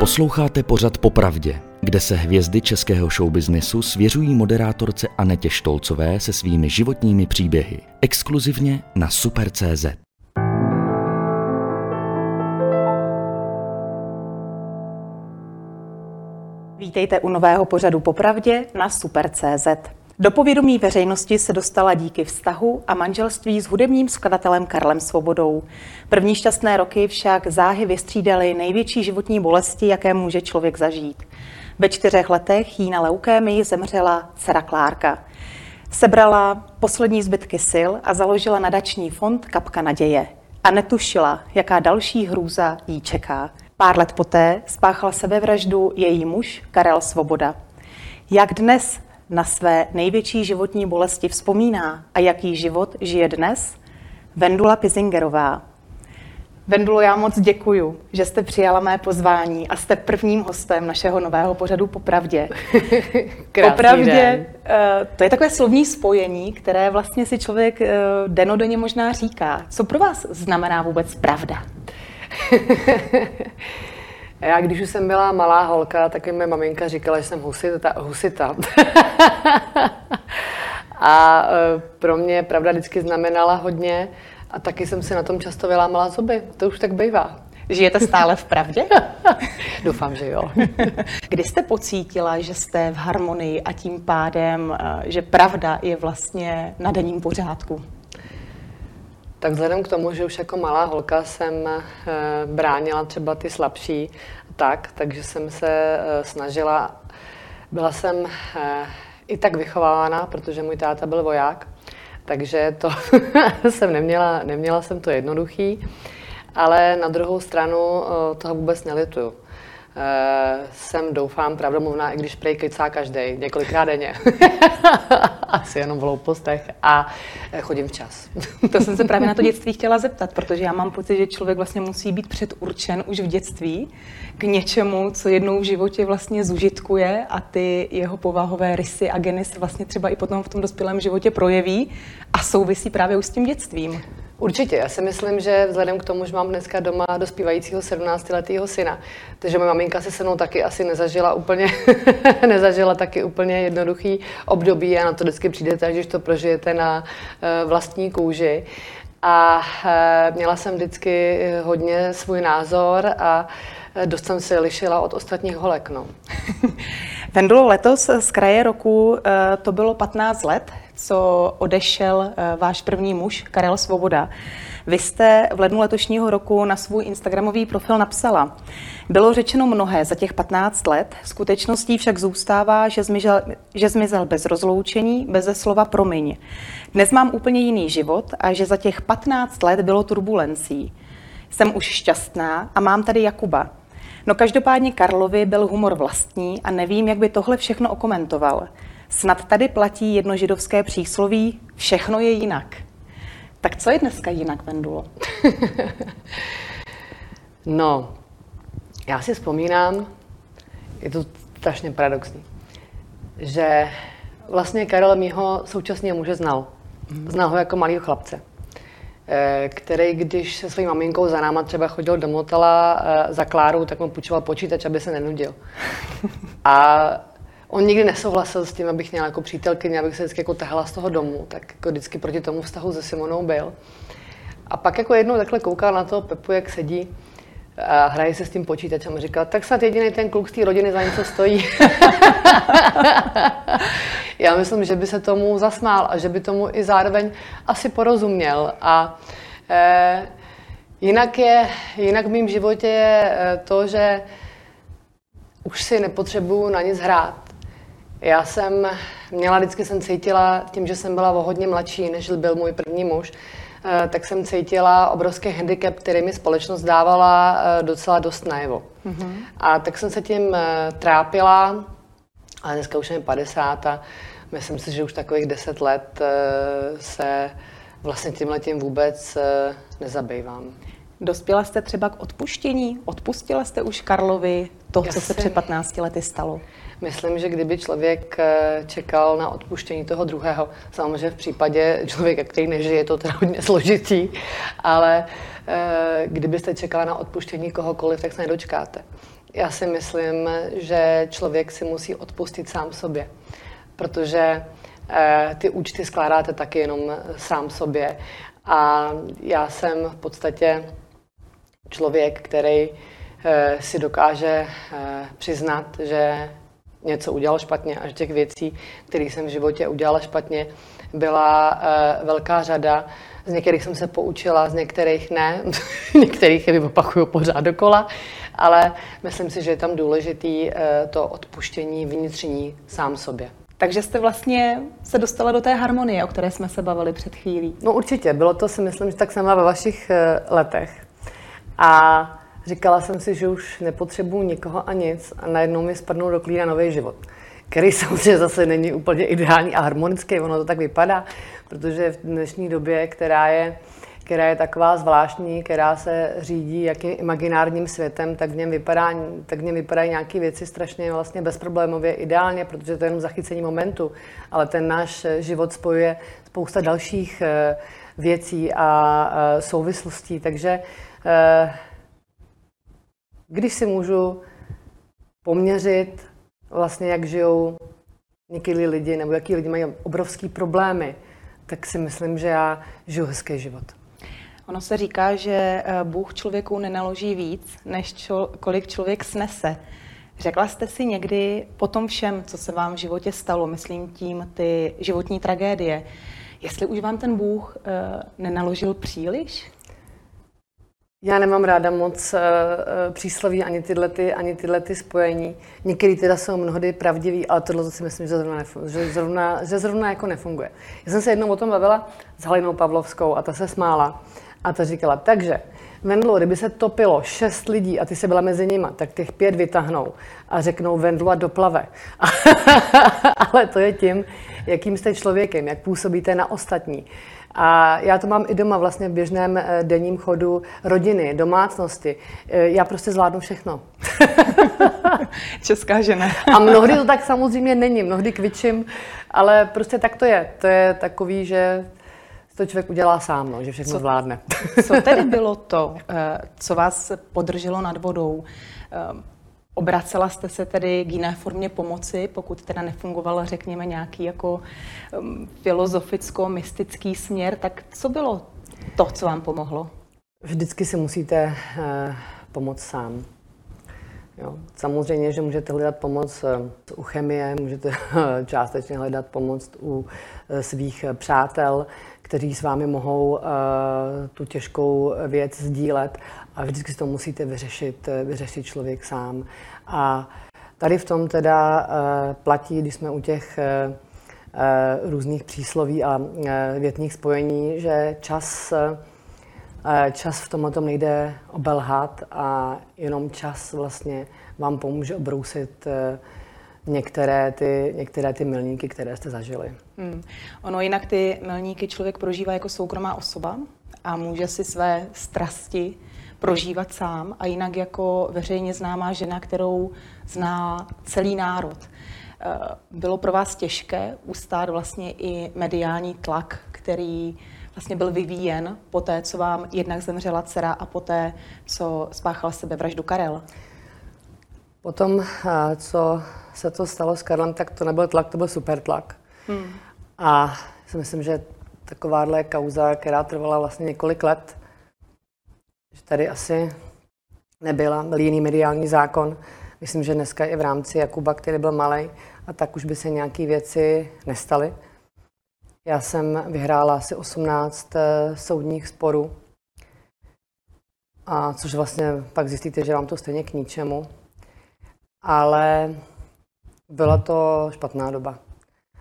Posloucháte pořad Popravdě, kde se hvězdy českého showbiznesu svěřují moderátorce Anetě Štolcové se svými životními příběhy. Exkluzivně na Super.cz. Vítejte u nového pořadu Popravdě na Super.cz. Do povědomí veřejnosti se dostala díky vztahu a manželství s hudebním skladatelem Karlem Svobodou. První šťastné roky však záhy vystřídaly největší životní bolesti, jaké může člověk zažít. Ve čtyřech letech jí na leukémii zemřela dcera Klárka. Sebrala poslední zbytky sil a založila nadační fond Kapka naděje. A netušila, jaká další hrůza jí čeká. Pár let poté spáchal sebevraždu její muž Karel Svoboda. Jak dnes na své největší životní bolesti vzpomíná a jaký život žije dnes? Vendula Pizingerová. Vendulo, já moc děkuju, že jste přijala mé pozvání a jste prvním hostem našeho nového pořadu Popravdě. Popravdě, den. Eh, to je takové slovní spojení, které vlastně si člověk eh, denodenně možná říká. Co pro vás znamená vůbec pravda? Já, když už jsem byla malá holka, tak mi maminka říkala, že jsem husita. husita. a e, pro mě pravda vždycky znamenala hodně a taky jsem si na tom často vylámala zuby. To už tak bývá. Žijete stále v pravdě? Doufám, že jo. Kdy jste pocítila, že jste v harmonii a tím pádem, e, že pravda je vlastně na denním pořádku? Tak vzhledem k tomu, že už jako malá holka jsem eh, bránila třeba ty slabší, tak, takže jsem se eh, snažila, byla jsem eh, i tak vychovávána, protože můj táta byl voják, takže to jsem neměla, neměla jsem to jednoduchý, ale na druhou stranu toho vůbec nelituju. Uh, jsem, doufám, pravdomluvná, i když prej kecá každý, několikrát denně. Asi jenom v hloupostech a eh, chodím včas. to jsem se právě na to dětství chtěla zeptat, protože já mám pocit, že člověk vlastně musí být předurčen už v dětství k něčemu, co jednou v životě vlastně zužitkuje a ty jeho povahové rysy a geny se vlastně třeba i potom v tom dospělém životě projeví a souvisí právě už s tím dětstvím. Určitě, já si myslím, že vzhledem k tomu, že mám dneska doma dospívajícího 17-letého syna, takže moje maminka se se mnou taky asi nezažila úplně, nezažila taky úplně jednoduchý období a na to vždycky přijdete, když to prožijete na eh, vlastní kůži. A eh, měla jsem vždycky hodně svůj názor a eh, dost jsem se lišila od ostatních holek. No. Vendulo, letos z kraje roku to bylo 15 let, co odešel eh, váš první muž, Karel Svoboda. Vy jste v lednu letošního roku na svůj Instagramový profil napsala. Bylo řečeno mnohé za těch 15 let, skutečností však zůstává, že zmizel, že zmizel bez rozloučení, bez slova promiň. Dnes mám úplně jiný život a že za těch 15 let bylo turbulencí. Jsem už šťastná a mám tady Jakuba. No každopádně Karlovi byl humor vlastní a nevím, jak by tohle všechno okomentoval. Snad tady platí jedno židovské přísloví, všechno je jinak. Tak co je dneska jinak, Vendulo? no, já si vzpomínám, je to strašně paradoxní, že vlastně Karel mýho současného muže znal. Mhm. Znal ho jako malého chlapce, eh, který, když se svojí maminkou za náma třeba chodil do motela eh, za Klárou, tak mu půjčoval počítač, aby se nenudil. A On nikdy nesouhlasil s tím, abych měla jako přítelkyně, abych se vždycky jako tahla z toho domu, tak jako vždycky proti tomu vztahu se Simonou byl. A pak jako jednou takhle koukal na toho Pepu, jak sedí a hraje se s tím počítačem a říkal, tak snad jediný ten kluk z té rodiny za něco stojí. Já myslím, že by se tomu zasmál a že by tomu i zároveň asi porozuměl. A e, jinak, je, jinak v mém životě je eh, to, že už si nepotřebuju na nic hrát. Já jsem měla, vždycky jsem cítila, tím, že jsem byla o hodně mladší, než byl můj první muž, eh, tak jsem cítila obrovský handicap, který mi společnost dávala eh, docela dost najevo. Mm-hmm. A tak jsem se tím eh, trápila, ale dneska už je 50 a myslím si, že už takových 10 let se vlastně tímhle tím vůbec nezabývám. Dospěla jste třeba k odpuštění? Odpustila jste už Karlovi to, co se před 15 lety stalo? Myslím, že kdyby člověk eh, čekal na odpuštění toho druhého, samozřejmě v případě člověka, který nežije, je to teda hodně složitý, ale eh, kdybyste čekala na odpuštění kohokoliv, tak se nedočkáte. Já si myslím, že člověk si musí odpustit sám sobě, protože eh, ty účty skládáte taky jenom sám sobě. A já jsem v podstatě člověk, který si dokáže přiznat, že něco udělal špatně a že těch věcí, které jsem v životě udělala špatně, byla velká řada. Z některých jsem se poučila, z některých ne, některých je opakuju pořád dokola, ale myslím si, že je tam důležitý eh, to odpuštění vnitřní sám sobě. Takže jste vlastně se dostala do té harmonie, o které jsme se bavili před chvílí. No určitě, bylo to si myslím, že tak sama ve vašich eh, letech. A říkala jsem si, že už nepotřebuju nikoho a nic a najednou mi spadnul do klína nový život který samozřejmě zase není úplně ideální a harmonický, ono to tak vypadá, protože v dnešní době, která je, která je taková zvláštní, která se řídí jakým imaginárním světem, tak v něm, vypadá, tak v něm vypadají nějaké věci strašně vlastně bezproblémově ideálně, protože to je jenom zachycení momentu, ale ten náš život spojuje spousta dalších eh, věcí a eh, souvislostí, takže eh, když si můžu poměřit vlastně, jak žijou někdy lidi, nebo jaký lidi mají obrovský problémy, tak si myslím, že já žiju hezký život. Ono se říká, že eh, Bůh člověku nenaloží víc, než čo, kolik člověk snese. Řekla jste si někdy po tom všem, co se vám v životě stalo, myslím tím ty životní tragédie, jestli už vám ten Bůh uh, nenaložil příliš? Já nemám ráda moc uh, přísloví ani tyhle, ty, ani tyhle ty spojení. Některý teda jsou mnohdy pravdivý, ale tohle si myslím, že zrovna, že zrovna, že zrovna jako nefunguje. Já jsem se jednou o tom bavila s Halinou Pavlovskou a ta se smála. A ta říkala, takže Vendlo, kdyby se topilo šest lidí a ty se byla mezi nimi, tak těch pět vytáhnou a řeknou Vendlo a doplave. ale to je tím, jakým jste člověkem, jak působíte na ostatní. A já to mám i doma vlastně v běžném eh, denním chodu rodiny, domácnosti. Eh, já prostě zvládnu všechno. Česká žena. A mnohdy to tak samozřejmě není, mnohdy kvičím, ale prostě tak to je. To je takový, že to člověk udělá sám, no, že všechno co, zvládne. Co tedy bylo to, eh, co vás podrželo nad vodou? Obracela jste se tedy k jiné formě pomoci, pokud teda nefungoval, řekněme, nějaký jako um, filozoficko-mystický směr, tak co bylo to, co vám pomohlo? Vždycky si musíte uh, pomoct sám. Jo. Samozřejmě, že můžete hledat pomoc uh, u chemie, můžete částečně hledat pomoc u svých přátel, kteří s vámi mohou tu těžkou věc sdílet a vždycky si to musíte vyřešit, vyřešit člověk sám. A tady v tom teda uh, platí, když jsme u těch uh, různých přísloví a větních spojení, že čas, čas v tomhle tom nejde obelhat a jenom čas vlastně vám pomůže obrousit některé ty, některé ty milníky, které jste zažili. Hmm. Ono jinak ty milníky člověk prožívá jako soukromá osoba a může si své strasti prožívat sám a jinak jako veřejně známá žena, kterou zná celý národ. Eh, bylo pro vás těžké ustát vlastně i mediální tlak, který vlastně byl vyvíjen po té, co vám jednak zemřela dcera a po té, co spáchal sebevraždu Karel? Potom, eh, co se to stalo s Karlem, tak to nebyl tlak, to byl super tlak. Hmm. A si myslím, že takováhle kauza, která trvala vlastně několik let, že tady asi nebyla, byl jiný mediální zákon. Myslím, že dneska i v rámci Jakuba, který byl malý, a tak už by se nějaké věci nestaly. Já jsem vyhrála asi 18 eh, soudních sporů, a což vlastně pak zjistíte, že vám to stejně k ničemu. Ale byla to špatná doba.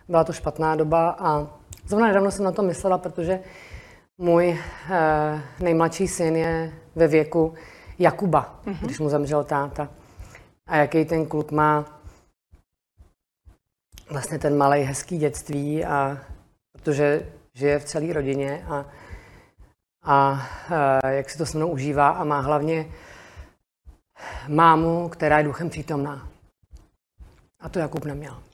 Byla to špatná doba a zrovna nedávno jsem na to myslela, protože můj eh, nejmladší syn je ve věku Jakuba, mm-hmm. když mu zemřel táta. A jaký ten kluk má vlastně ten malý hezký dětství, a, protože žije v celé rodině a, a eh, jak si to se mnou užívá a má hlavně mámu, která je duchem přítomná. A to Jakub neměl.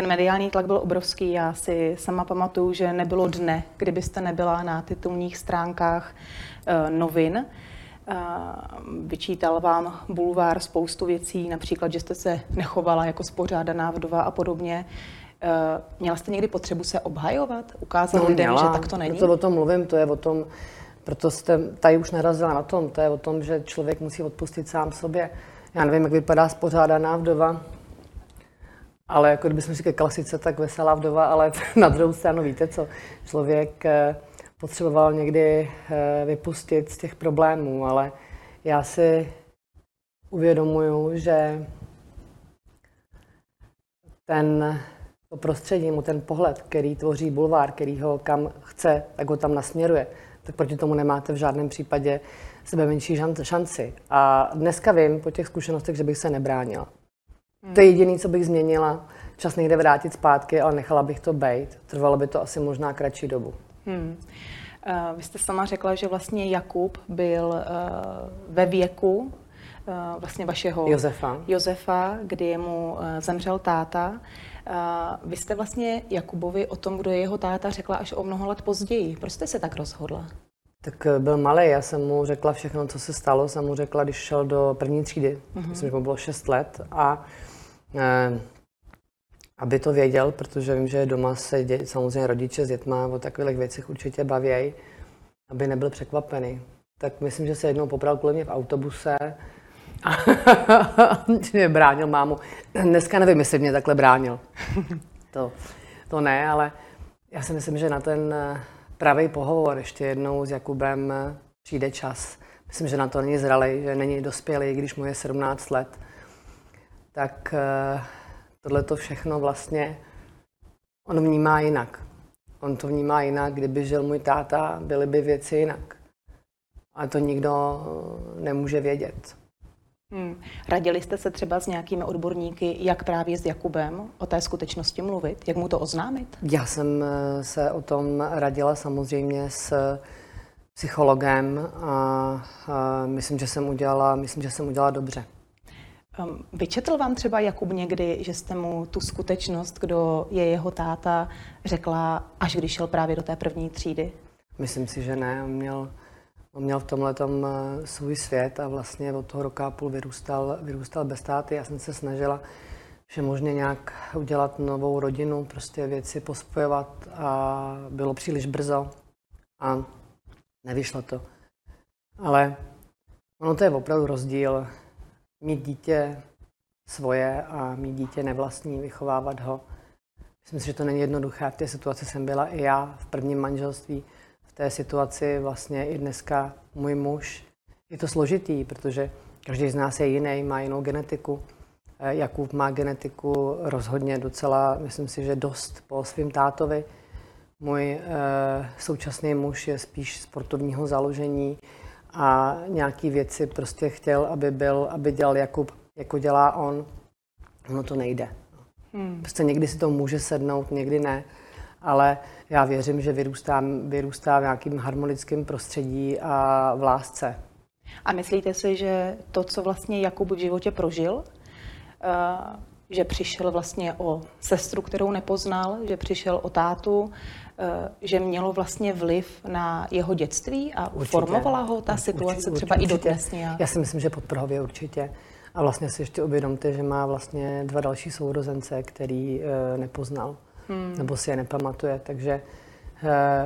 Ten mediální tlak byl obrovský. Já si sama pamatuju, že nebylo dne, kdybyste nebyla na titulních stránkách uh, novin. Uh, Vyčítal vám bulvár spoustu věcí, například, že jste se nechovala jako spořádaná vdova a podobně. Měla jste někdy potřebu se obhajovat, ukázat no, lidem, měla. že tak to není? To o tom mluvím, to je o tom, proto jste tady už narazila na tom, to je o tom, že člověk musí odpustit sám sobě. Já nevím, jak vypadá spořádaná vdova, ale jako kdybychom říkali klasice, tak veselá vdova, ale na druhou stranu víte co, člověk eh, potřeboval někdy eh, vypustit z těch problémů, ale já si uvědomuju, že ten to prostředí, mu ten pohled, který tvoří bulvár, který ho kam chce, tak ho tam nasměruje, tak proti tomu nemáte v žádném případě sebe menší šanci. A dneska vím po těch zkušenostech, že bych se nebránila. Hmm. To je jediné, co bych změnila. Čas někde vrátit zpátky, ale nechala bych to být. Trvalo by to asi možná kratší dobu. Hmm. Uh, vy jste sama řekla, že vlastně Jakub byl uh, ve věku uh, vlastně vašeho Josefa. Josefa, kdy uh, zemřel táta. Uh, vy jste vlastně Jakubovi o tom, kdo je jeho táta, řekla až o mnoho let později. Proč jste se tak rozhodla? Tak byl malý, já jsem mu řekla všechno, co se stalo, jsem mu řekla, když šel do první třídy, uh-huh. myslím, že mu bylo 6 let a eh, aby to věděl, protože vím, že doma se dě, samozřejmě rodiče s dětma o takových věcech určitě bavějí, aby nebyl překvapený. Tak myslím, že se jednou popral kvůli mě v autobuse a mě bránil mámu. Dneska nevím, jestli mě takhle bránil. to, to ne, ale já si myslím, že na ten pravý pohovor ještě jednou s Jakubem přijde čas. Myslím, že na to není zralý, že není dospělý, když mu je 17 let. Tak eh, tohle to všechno vlastně on vnímá jinak. On to vnímá jinak, kdyby žil můj táta, byly by věci jinak. A to nikdo nemůže vědět. Hmm. Radili jste se třeba s nějakými odborníky, jak právě s Jakubem o té skutečnosti mluvit, jak mu to oznámit? Já jsem eh, se o tom radila samozřejmě s psychologem a, a myslím, že jsem udělala, myslím, že jsem udělala dobře. Um, vyčetl vám třeba Jakub někdy, že jste mu tu skutečnost, kdo je jeho táta, řekla, až když šel právě do té první třídy? Myslím si, že ne. On měl On měl v tomhle tom eh, svůj svět a vlastně od toho roka a půl vyrůstal, vyrůstal bez táty. Já jsem se snažila že možně nějak udělat novou rodinu, prostě věci pospojovat a bylo příliš brzo a nevyšlo to. Ale ono to je opravdu rozdíl mít dítě svoje a mít dítě nevlastní, vychovávat ho. Myslím si, že to není jednoduché. V té situaci jsem byla i já v prvním manželství té situaci vlastně i dneska můj muž. Je to složitý, protože každý z nás je jiný, má jinou genetiku. Eh, Jakub má genetiku rozhodně docela, myslím si, že dost po svým tátovi. Můj e, současný muž je spíš sportovního založení a nějaký věci prostě chtěl, aby byl, aby dělal Jakub, jako dělá on. No to nejde. Hmm. Prostě někdy si to může sednout, někdy ne ale já věřím, že vyrůstá, vyrůstá v nějakým harmonickém prostředí a v lásce. A myslíte si, že to, co vlastně Jakub v životě prožil, eh, že přišel vlastně o sestru, kterou nepoznal, že přišel o tátu, že mělo vlastně vliv na jeho dětství a určitě. formovala ho ta situace určitě, třeba určitě. i dodnes Já si myslím, že podprahově určitě. A vlastně si ještě uvědomte, že má vlastně dva další sourozence, který e, nepoznal hmm. nebo si je nepamatuje. Takže e,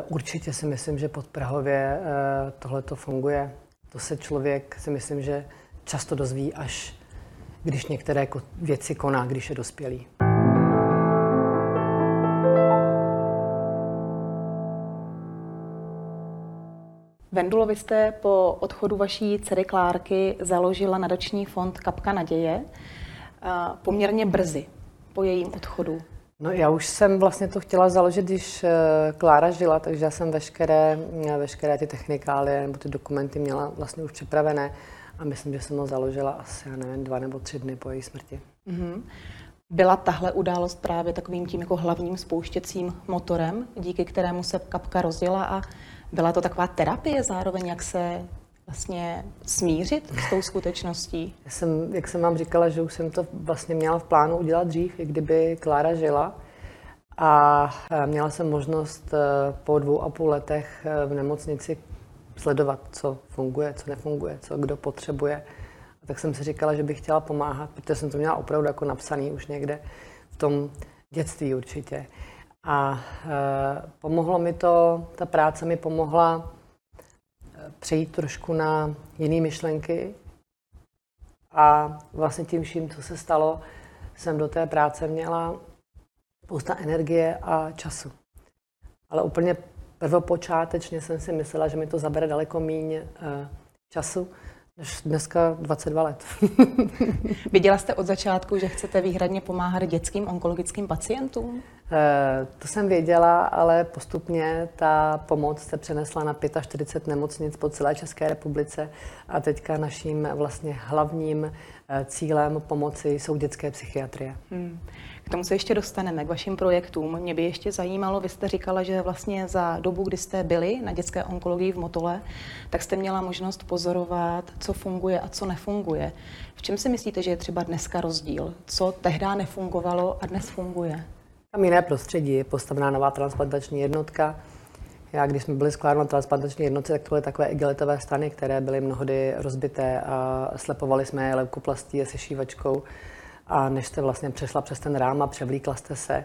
určitě si myslím, že pod Prahově e, tohle to funguje. To se člověk si myslím, že často dozví, až když některé věci koná, když je dospělý. Vendulo, vy jste po odchodu vaší dcery Klárky založila nadační fond Kapka naděje poměrně brzy po jejím odchodu. No já už jsem vlastně to chtěla založit, když eh, Klára žila, takže já jsem veškeré, veškeré ty technikálie nebo ty dokumenty měla vlastně už připravené a myslím, že jsem ho založila asi, já nevím, dva nebo tři dny po její smrti. Mm-hmm. Byla tahle událost právě takovým tím jako hlavním spouštěcím motorem, díky kterému se kapka rozjela a byla to taková terapie zároveň, jak se vlastně smířit s tou skutečností? Já jsem, jak jsem vám říkala, že už jsem to vlastně měla v plánu udělat dřív, i kdyby Klára žila. A měla jsem možnost e, po dvou a půl letech e, v nemocnici sledovat, co funguje, co nefunguje, co kdo potřebuje. A tak jsem si říkala, že bych chtěla pomáhat, protože jsem to měla opravdu jako napsaný už někde v tom dětství určitě. A e, pomohlo mi to, ta práce mi pomohla e, přejít trošku na jiné myšlenky. A vlastně tím vším, co se stalo, jsem do té práce měla spousta energie a času. Ale úplně prvopočátečně jsem si myslela, že mi to zabere daleko méně e, času, dneska 22 let. Viděla jste od začátku, že chcete výhradně pomáhat dětským onkologickým pacientům? E, to jsem věděla, ale postupně ta pomoc se přenesla na 45 nemocnic po celé České republice a teďka naším vlastně hlavním eh, cílem pomoci jsou dětské psychiatrie. Hmm. K tomu se ještě dostaneme, k vašim projektům. Mě by ještě zajímalo, vy jste říkala, že vlastně za dobu, kdy jste byli na dětské onkologii v Motole, tak jste měla možnost pozorovat, co funguje a co nefunguje. V čem si myslíte, že je třeba dneska rozdíl? Co tehdy nefungovalo a dnes funguje? Tam jiné prostředí, je postavená nová transplantační jednotka. Já, když jsme byli skládáni na transplantační jednotce, tak to byly takové igelitové stany, které byly mnohdy rozbité a slepovali jsme je leukoplastí a sešívačkou. A než jste vlastně přešla přes ten rám a převlíkla jste se,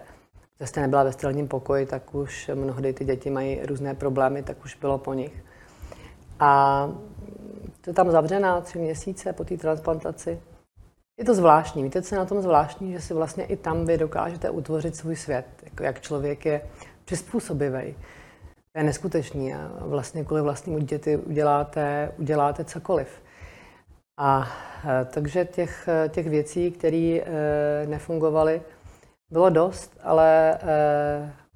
že jste nebyla ve sterilním pokoji, tak už mnohdy ty děti mají různé problémy, tak už bylo po nich. A to tam zavřená tři měsíce po té transplantaci. Je to zvláštní. Víte, co je na tom zvláštní? Že si vlastně i tam vy dokážete utvořit svůj svět. Jako jak člověk je přizpůsobivý. To je neskutečný a vlastně kvůli vlastnímu dítěti uděláte, uděláte cokoliv. A e, takže těch, e, těch věcí, které e, nefungovaly, bylo dost, ale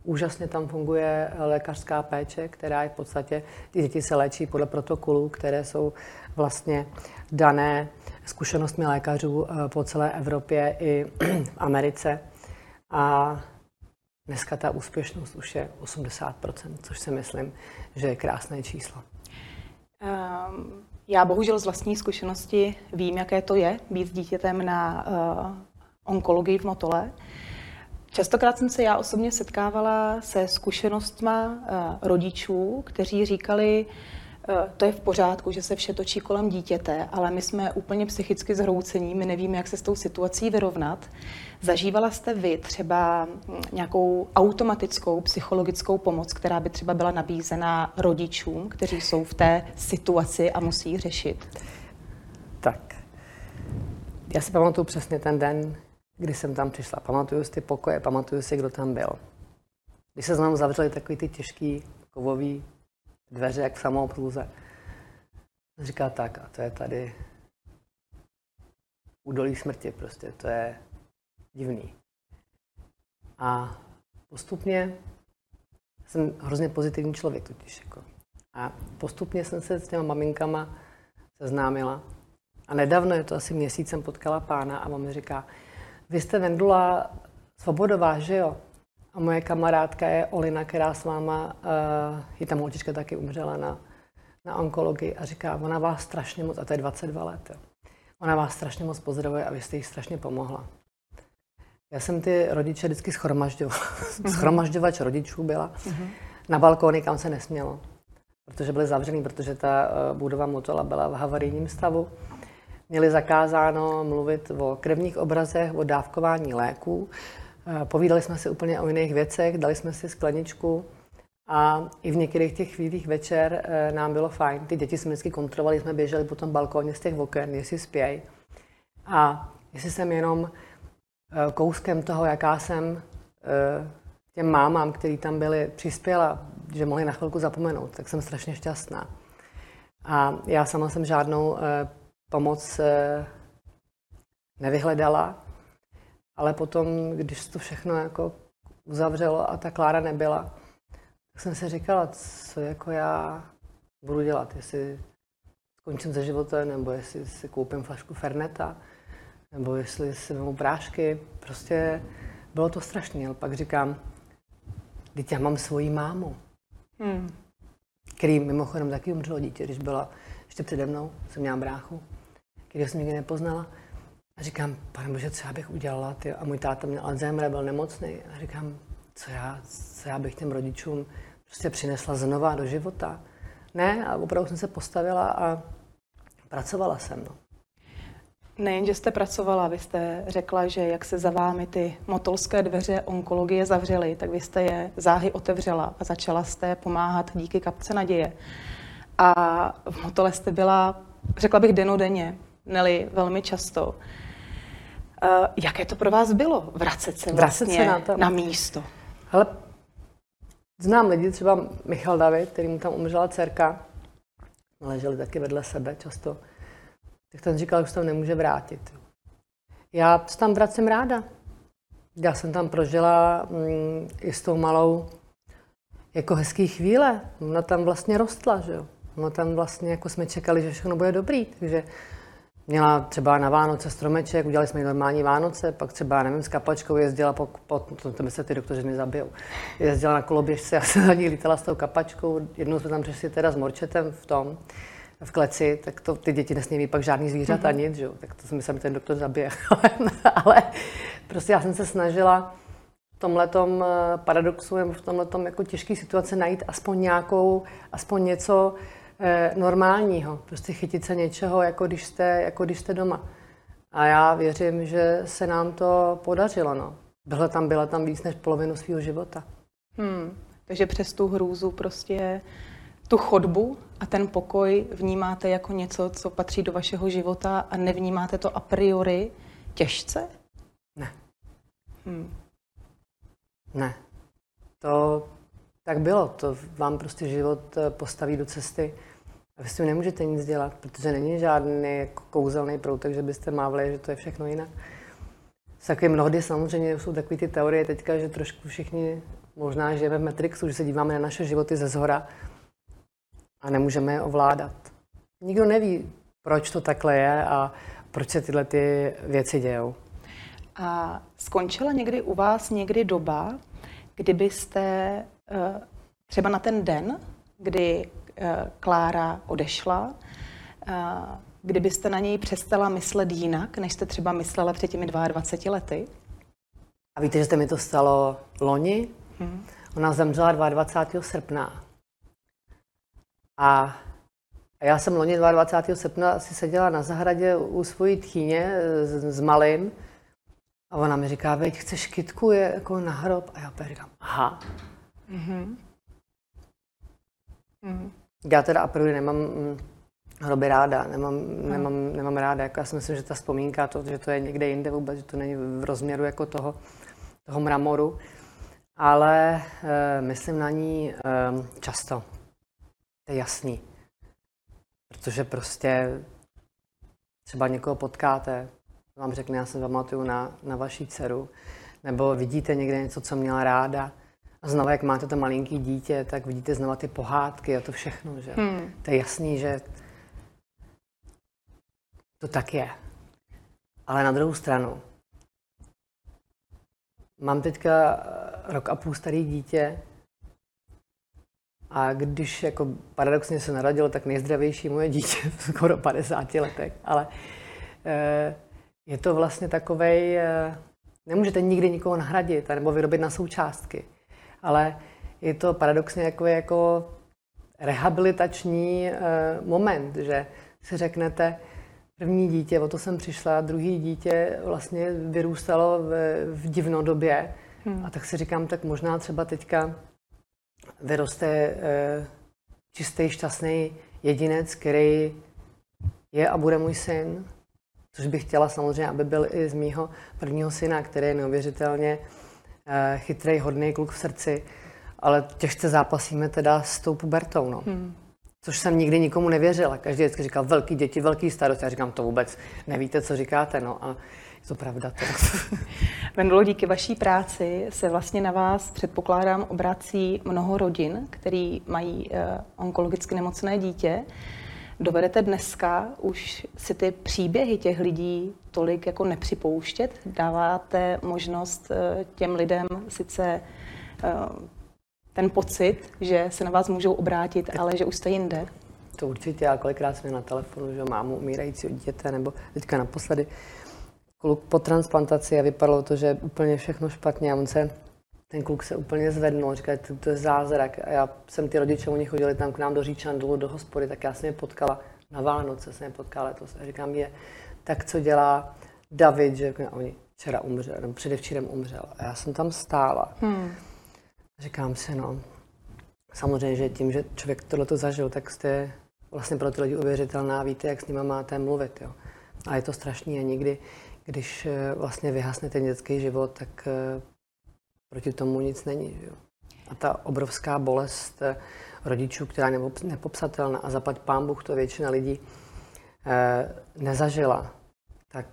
úžasně tam funguje lékařská péče, která je v podstatě, ty děti se léčí podle protokolů, které jsou vlastně dané zkušenostmi lékařů po celé Evropě i v Americe. A dneska ta úspěšnost už je 80%, což si myslím, že je krásné číslo. Um... Já bohužel z vlastní zkušenosti vím, jaké to je být s dítětem na uh, onkologii v Motole. Častokrát jsem se já osobně setkávala se zkušenostma uh, rodičů, kteří říkali, Eh, to je v pořádku, že se vše točí kolem dítěte, ale my jsme úplně psychicky zhroucení, my nevíme, jak se s tou situací vyrovnat. Zažívala jste vy třeba hm, nějakou automatickou psychologickou pomoc, která by třeba byla nabízena rodičům, kteří jsou v té situaci a musí ji řešit? Tak, já si pamatuju přesně ten den, kdy jsem tam přišla. Pamatuju si ty pokoje, pamatuju si, kdo tam byl. Když se znám zavřeli takový ty těžký kovový dveře jak v samoobsluze. Říká tak, a to je tady údolí smrti prostě, to je divný. A postupně jsem hrozně pozitivní člověk totiž. Jako. A postupně jsem se s těma maminkama seznámila. A nedávno, je to asi měsíc, jsem potkala pána a on mi říká, vy jste Vendula Svobodová, že jo? A moje kamarádka je Olina, která s váma, uh, je tam holčička taky umřela na, na onkologii a říká, ona vás strašně moc, a to je 22 let, jo. ona vás strašně moc pozdravuje a vy jste jí strašně pomohla. Já jsem ty rodiče vždycky schromažďovala. Mm-hmm. Schromažďovač rodičů byla. Mm-hmm. Na balkóny, kam se nesmělo. Protože byly zavřený, protože ta uh, budova Motola byla v havarijním stavu. Měli zakázáno mluvit o krevních obrazech, o dávkování léků. Eh, povídali jsme si úplně o jiných věcech, dali jsme si skleničku a i v některých těch chvílích večer eh, nám bylo fajn. Ty děti jsme vždycky kontrolovali, jsme běželi po tom balkóně z těch oken, jestli spějí. A jestli jsem jenom eh, kouskem toho, jaká jsem těm mámám, který tam byli, přispěla, že mohli na chvilku zapomenout, tak jsem strašně šťastná. A já sama jsem žádnou pomoc nevyhledala, ale potom, když to všechno jako uzavřelo a ta Klára nebyla, tak jsem si říkala, co jako já budu dělat, jestli skončím se životem, nebo jestli si koupím flašku Ferneta, nebo jestli si vezmu prášky. Prostě bylo to strašné, ale pak říkám, teď já mám svoji mámu, hmm. který mimochodem taky umřelo dítě, když byla ještě přede mnou, jsem měla bráchu, který jsem nikdy nepoznala. A říkám, pane bože, co já bych udělala? Ty? A můj táta měl Alzheimer, byl nemocný. A říkám, co já, co já bych těm rodičům prostě přinesla znova do života. Ne, a opravdu jsem se postavila a pracovala jsem. No. Nejen, že jste pracovala, vy jste řekla, že jak se za vámi ty motolské dveře onkologie zavřely, tak vy jste je záhy otevřela a začala jste pomáhat díky kapce naděje. A v motole jste byla, řekla bych, denodenně, neli velmi často. Uh, jaké to pro vás bylo vracet se vlastně vracet se na, to. na místo? Hele, znám lidi, třeba Michal David, který mu tam umřela dcerka, leželi taky vedle sebe často tak ten říkal, že se tam nemůže vrátit. Já se tam vracím ráda. Já jsem tam prožila mm, i s tou malou jako hezký chvíle. Ona tam vlastně rostla, že jo. Ona tam vlastně, jako jsme čekali, že všechno bude dobrý, takže měla třeba na Vánoce stromeček, udělali jsme normální Vánoce, pak třeba, nevím, s kapačkou jezdila po, po to, to by se ty doktoři mě zabijou. Jezdila na koloběžce, já jsem za ní lítala s tou kapačkou, jednou jsme tam přišli teda s Morčetem v tom, v kleci, tak to ty děti nesmí pak žádný zvířata, mm-hmm. nic, že? tak to si myslím, ten doktor zabije. Ale prostě já jsem se snažila v tomhletom eh, paradoxu nebo v tomhletom jako těžké situace najít aspoň nějakou, aspoň něco normálního. Prostě chytit se něčeho, jako když jste, jako když jste doma. A já věřím, že se nám to podařilo. No. Byla tam, byla tam víc než polovinu svého života. Hmm. Takže přes tu hrůzu prostě tu chodbu a ten pokoj vnímáte jako něco, co patří do vašeho života a nevnímáte to a priori těžce? Ne. Hmm. Ne. To tak bylo. To vám prostě život eh, postaví do cesty a vy s tím nemůžete nic dělat, protože není žádný jako kouzelný prout, takže byste mávli, že to je všechno jinak. Taky mnohdy samozřejmě jsou takové ty teorie teďka, že trošku všichni možná žijeme v Matrixu, že se díváme na naše životy ze zhora a nemůžeme je ovládat. Nikdo neví, proč to takhle je a proč se tyhle ty věci dějou. A skončila někdy u vás někdy doba, kdybyste třeba na ten den, kdy eh, Klára odešla, eh, kdybyste na něj přestala myslet jinak, než jste třeba myslela před těmi 22 lety? A víte, že jste mi to stalo loni? Hmm. Ona zemřela 22. srpna. A já jsem loni 22. srpna si seděla na zahradě u svojí tchýně s, s malým a ona mi říká, veď chceš kytku je jako na hrob? A já říkám, aha. Mm-hmm. Mm. Já teda a priori nemám mm, hroby ráda, nemám, mm. nemám, nemám ráda, jako já si myslím, že ta vzpomínka, to, že to je někde jinde vůbec, že to není v rozměru jako toho, toho mramoru, ale e, myslím na ní e, často. To je jasný. Protože prostě třeba někoho potkáte, vám řekne, já se pamatuju na, na vaší dceru, nebo vidíte někde něco, co měla ráda. A znovu, jak máte to malinký dítě, tak vidíte znova ty pohádky a to všechno. Že? Hmm. To je jasný, že to tak je. Ale na druhou stranu, mám teďka rok a půl starý dítě, a když jako paradoxně se narodilo tak nejzdravější moje dítě v skoro 50 letech, ale e, je to vlastně takovej, e, nemůžete nikdy nikoho nahradit nebo vyrobit na součástky, ale je to paradoxně jako, jako rehabilitační e, moment, že si řeknete, první dítě, o to jsem přišla, druhý dítě vlastně vyrůstalo v, v divnodobě hmm. a tak si říkám, tak možná třeba teďka vyroste eh, čistý, šťastný jedinec, který je a bude můj syn, což bych chtěla samozřejmě, aby byl i z mýho prvního syna, který je neuvěřitelně chytrý, hodný kluk v srdci, ale těžce zápasíme teda s tou pubertou, no. Hmm. Což jsem nikdy nikomu nevěřila. Každý vždycky říkal, velký děti, velký starost. Já říkám, to vůbec nevíte, co říkáte. No. A je to pravda. To. Vendolo, díky vaší práci se vlastně na vás, předpokládám, obrací mnoho rodin, který mají uh, onkologicky nemocné dítě. Dovedete dneska už si ty příběhy těch lidí tolik jako nepřipouštět? Dáváte možnost uh, těm lidem sice uh, ten pocit, že se na vás můžou obrátit, ale že už jste jinde? To určitě, a kolikrát jsme na telefonu, že mámu umírajícího dítěte, nebo teďka naposledy kluk po transplantaci a vypadalo to, že úplně všechno špatně a on se ten kluk se úplně zvednul, říkal, to, to je zázrak. A já jsem ty rodiče, oni chodili tam k nám do Říčandulu, do hospody, tak já jsem je potkala na Vánoce, jsem je potkala letos. A říkám, je, tak co dělá David, že a oni včera umřel, nebo předevčírem umřel. A já jsem tam stála. Hmm. Říkám si, no, samozřejmě, že tím, že člověk tohle to zažil, tak jste vlastně pro ty lidi uvěřitelná, víte, jak s nima máte mluvit. Jo. A je to strašný a nikdy, když eh, vlastně vyhasne ten dětský život, tak eh, proti tomu nic není. Jo. A ta obrovská bolest eh, rodičů, která je nepopsatelná a zapad pán Bůh to většina lidí nezažila, tak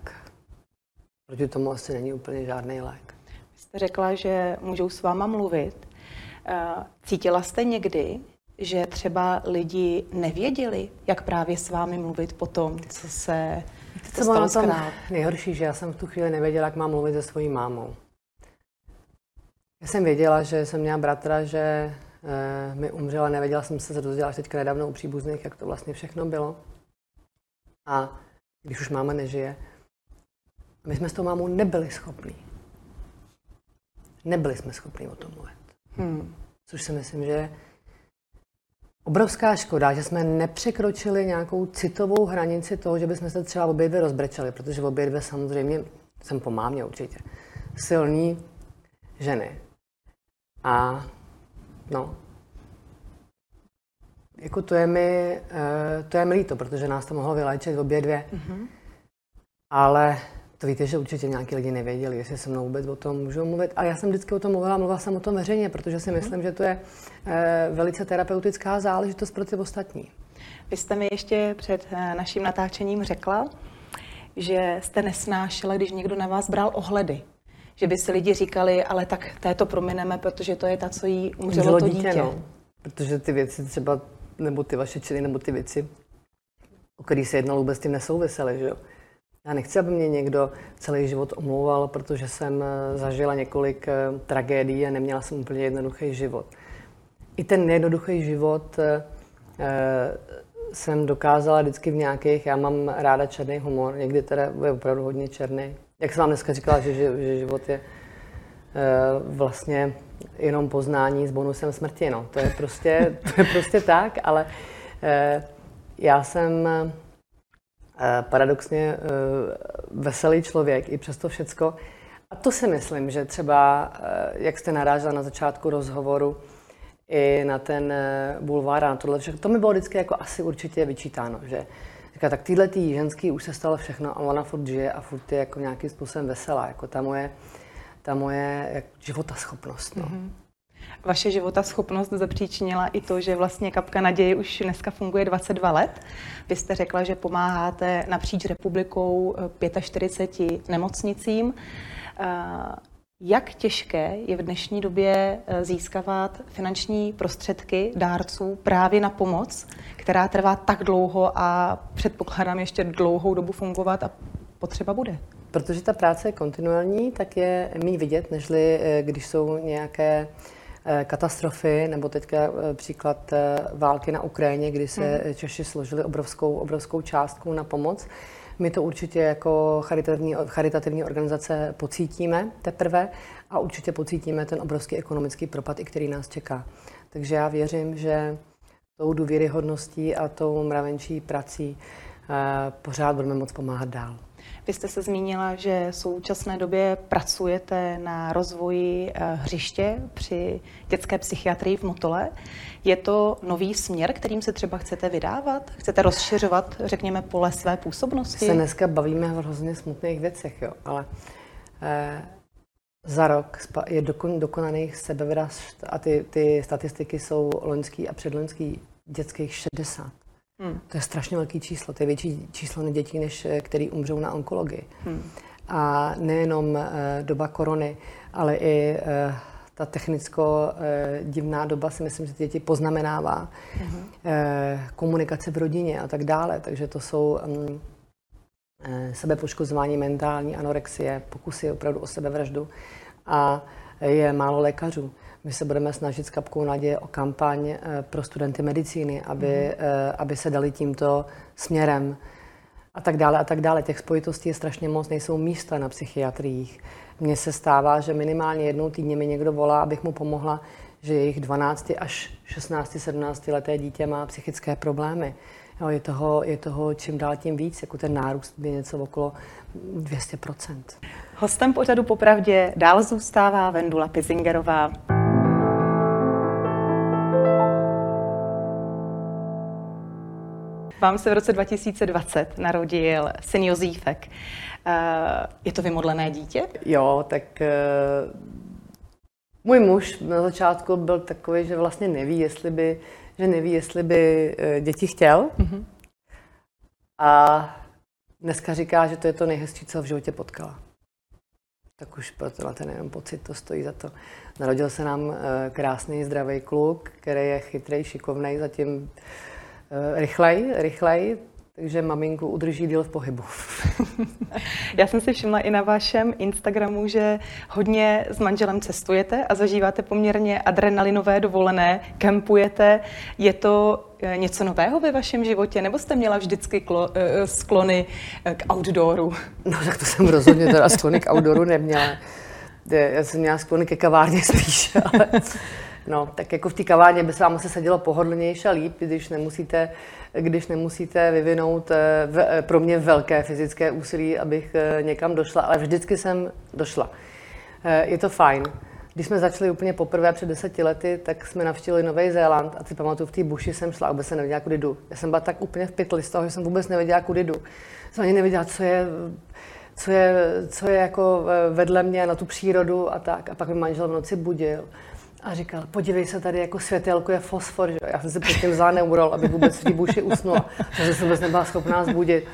proti tomu asi není úplně žádný lék. Vy jste řekla, že můžou s váma mluvit. Cítila jste někdy, že třeba lidi nevěděli, jak právě s vámi mluvit po tom, co se co stalo tom nejhorší, že já jsem v tu chvíli nevěděla, jak mám mluvit se svojí mámou. Já jsem věděla, že jsem měla bratra, že e, mi umřela, nevěděla jsem se, se dozvěděla až teďka nedávno u příbuzných, jak to vlastně všechno bylo. A když už máma nežije, my jsme s tou mámou nebyli schopní. Nebyli jsme schopni o tom mluvit. Hmm. Což si myslím, že je obrovská škoda, že jsme nepřekročili nějakou citovou hranici toho, že bychom se třeba obě dvě rozbrečeli, protože obě dvě samozřejmě, jsem po mámě určitě, silní ženy. A no, jako to je mi, uh, to je mi líto, protože nás to mohlo vyléčit obě dvě. Mm-hmm. Ale to víte, že určitě nějaký lidi nevěděli, jestli se mnou vůbec o tom můžou mluvit. A já jsem vždycky o tom mluvila, mluvila jsem o tom veřejně, protože si myslím, mm-hmm. že to je uh, velice terapeutická záležitost pro ty ostatní. Vy jste mi ještě před uh, naším natáčením řekla, že jste nesnášela, když někdo na vás bral ohledy že by si lidi říkali, ale tak této promineme, protože to je ta, co jí umřelo to dítě. dítě. No. Protože ty věci třeba, nebo ty vaše činy, nebo ty věci, o kterých se jednalo, vůbec tím nesouvisely, že jo. Já nechci, aby mě někdo celý život omlouval, protože jsem eh, zažila několik eh, tragédií a neměla jsem úplně jednoduchý život. I ten nejednoduchý život eh, jsem dokázala vždycky v nějakých, já mám ráda černý humor, někdy teda je opravdu hodně černý, jak jsem vám dneska říkala, že, že život je uh, vlastně jenom poznání s bonusem smrti. No. To, je prostě, to je prostě tak, ale uh, já jsem uh, paradoxně uh, veselý člověk i přes to všecko. A to si myslím, že třeba, uh, jak jste narážela na začátku rozhovoru, i na ten bulvár a na tohle všechno, to mi bylo vždycky jako asi určitě vyčítáno, že Říká, tak tyhle tý ženský už se stalo všechno a ona furt žije a furt je jako nějakým způsobem veselá. Jako ta moje, ta moje životaschopnost. No. Mm-hmm. Vaše životaschopnost zapříčinila i to, že vlastně Kapka naděje už dneska funguje 22 let. Vy jste řekla, že pomáháte napříč republikou 45 eh, nemocnicím. Eh, jak těžké je v dnešní době eh, získávat finanční prostředky dárců právě na pomoc, která trvá tak dlouho a předpokládám ještě dlouhou dobu fungovat a potřeba bude? Protože ta práce je kontinuální, tak je méně vidět, nežli eh, když jsou nějaké eh, katastrofy, nebo teďka příklad války na Ukrajině, kdy se hmm. Češi složili obrovskou, obrovskou částku na pomoc. My to určitě jako charitativní, charitativní organizace pocítíme teprve a určitě pocítíme ten obrovský ekonomický propad, i který nás čeká. Takže já věřím, že tou důvěryhodností a tou mravenčí prací eh, pořád budeme moct pomáhat dál. Vy jste se zmínila, že v současné době pracujete na rozvoji eh, hřiště při dětské psychiatrii v Motole. Je to nový směr, kterým se třeba chcete vydávat? Chcete rozšiřovat, řekněme, pole své působnosti? Se dneska bavíme o hrozně smutných věcech, jo, ale eh, za rok je dokon, dokonaných sebevražd a ty, ty statistiky jsou loňský a předloňský dětských 60. Hmm. To je strašně velký číslo. To je větší číslo dětí, než eh, který umřou na onkologii. Hmm. A nejenom uh, doba korony, ale i uh, ta technicko uh, divná doba si myslím, že děti poznamenává. Hmm. Uh, komunikace v rodině a tak dále. Takže to jsou um, sebepoškozování mentální, anorexie, pokusy opravdu o sebevraždu. A je málo lékařů. My se budeme snažit s Kapkou naděje o kampaň eh, pro studenty medicíny, aby, mm. aby se dali tímto směrem. a tak dále a tak dále. Těch spojitostí je strašně moc, nejsou místa na psychiatriích. Mně se stává, že minimálně jednou týdně mi někdo volá, abych mu pomohla, že jejich 12 až 16, 17 leté dítě má psychické problémy. Jo, je, toho, je toho čím dál tím víc, jako ten nárůst je něco okolo 200%. Hostem pořadu popravdě dál zůstává Vendula Pizingerová. Vám se v roce 2020 narodil syn Jozífek. Eh, je to vymodlené dítě? Jo, tak eh, můj muž na začátku byl takový, že vlastně neví, jestli by, že neví, jestli by eh, děti chtěl. Mm-hmm. A dneska říká, že to je to nejhezčí, co v životě potkala. Tak už proto na ten jenom pocit to stojí za to. Narodil se nám krásný, zdravý kluk, který je chytrý, šikovný, zatím rychlej, rychlej, takže maminku udrží díl v pohybu. Já jsem si všimla i na vašem Instagramu, že hodně s manželem cestujete a zažíváte poměrně adrenalinové dovolené, kempujete. Je to eh, něco nového ve vašem životě, nebo jste měla vždycky klo, eh, sklony eh, k outdooru? No tak to jsem rozhodně teda sklony k outdooru neměla. Já jsem měla sklony ke kavárně spíš, ale no, tak jako v té kavárně by se vám asi sedělo pohodlnější a líp, když nemusíte když nemusíte vyvinout eh, v, eh, pro mě velké fyzické úsilí, abych eh, někam došla, ale vždycky jsem došla. Je to fajn. Když jsme začali úplně poprvé před deseti lety, tak jsme navštívili Nový Zéland a si pamatuju, v té buši jsem šla vůbec jsem nevěděla, kudy jdu. Já jsem byla tak úplně v pytli z toho, že jsem vůbec nevěděla, kudy jdu. Jsem ani nevěděla, co je, co je, co je jako vedle mě na tu přírodu a tak. A pak mi manžel v noci budil a říkal, podívej se, tady jako světelko je fosfor. Že? Já jsem si předtím vzala neurol, aby vůbec v buši usnula, takže jsem vůbec nebyla schopná zbudit.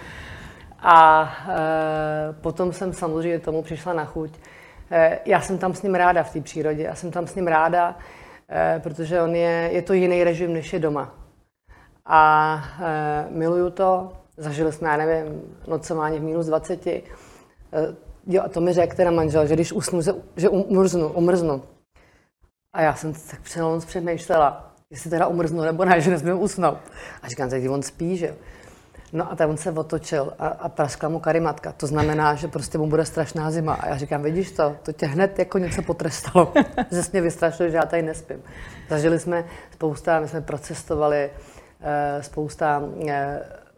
A e, potom jsem samozřejmě tomu přišla na chuť. E, já jsem tam s ním ráda v té přírodě, já jsem tam s ním ráda, e, protože on je, je to jiný režim, než je doma. A e, miluju to, zažili jsme, já nevím, nocování v minus 20. E, jo, a to mi řekl teda manžel, že když usnu, že, že umrznu, umrznu. A já jsem tak přelomoc přemýšlela, jestli teda umrznu nebo ne, že nesmím usnout. A říkám, tak on spí, že No a tak on se otočil a, a praskla mu karimatka. To znamená, že prostě mu bude strašná zima. A já říkám, vidíš to, to tě hned jako něco potrestalo. že jsi mě vystrašil, že já tady nespím. Zažili jsme spousta, my jsme procestovali uh, spousta uh,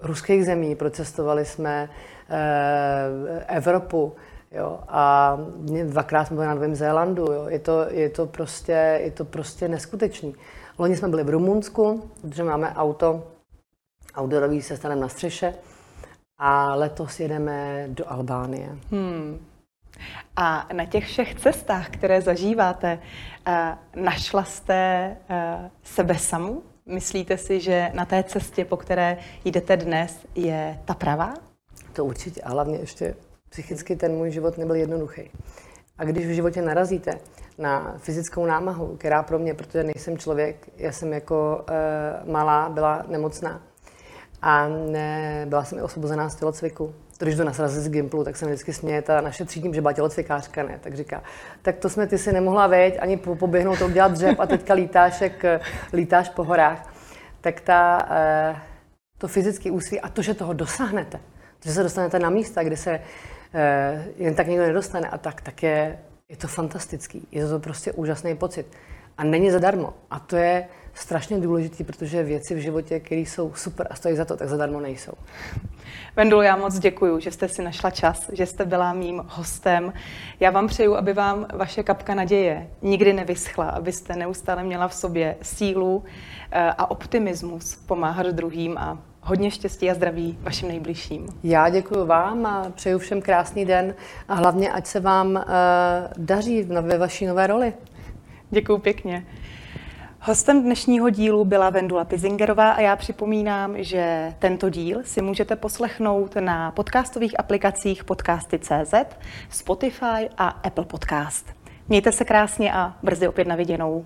ruských zemí, procestovali jsme uh, Evropu, Jo, a dvakrát jsme byli na Novém Zélandu. Jo. Je, to, je, to prostě, je to prostě neskutečný. Loni jsme byli v Rumunsku, protože máme auto outdoorový se stanem na střeše a letos jedeme do Albánie. Hmm. A na těch všech cestách, které zažíváte, eh, našla jste eh, sebe samu? Myslíte si, že na té cestě, po které jdete dnes, je ta pravá? To určitě. A hlavně ještě psychicky ten můj život nebyl jednoduchý. A když v životě narazíte na fyzickou námahu, která pro mě, protože nejsem člověk, já jsem jako e, malá byla nemocná a ne, byla jsem i osvobozená z tělocviku. Když jdu na srazy z Gimplu, tak se mi vždycky směje ta naše třídní, že byla tělocvikářka, ne, tak říká, tak to jsme ty si nemohla vědět, ani poběhnout, to udělat dřep a teďka lítáš, jak lítáš po horách. Tak ta, e, to fyzické úsilí a to, že toho dosáhnete, že se dostanete na místa, kde se Eh, jen tak někdo nedostane a tak, tak je, je to fantastický. Je to prostě úžasný pocit. A není zadarmo. A to je strašně důležité, protože věci v životě, které jsou super a stojí za to, tak zadarmo nejsou. Vendulo, já moc děkuji, že jste si našla čas, že jste byla mým hostem. Já vám přeju, aby vám vaše kapka naděje nikdy nevyschla, abyste neustále měla v sobě sílu eh, a optimismus pomáhat druhým a hodně štěstí a zdraví vašim nejbližším. Já děkuji vám a přeju všem krásný den a hlavně, ať se vám uh, daří ve vaší nové roli. Děkuji pěkně. Hostem dnešního dílu byla Vendula Pizingerová a já připomínám, že tento díl si můžete poslechnout na podcastových aplikacích podcasty.cz, Spotify a Apple Podcast. Mějte se krásně a brzy opět na viděnou.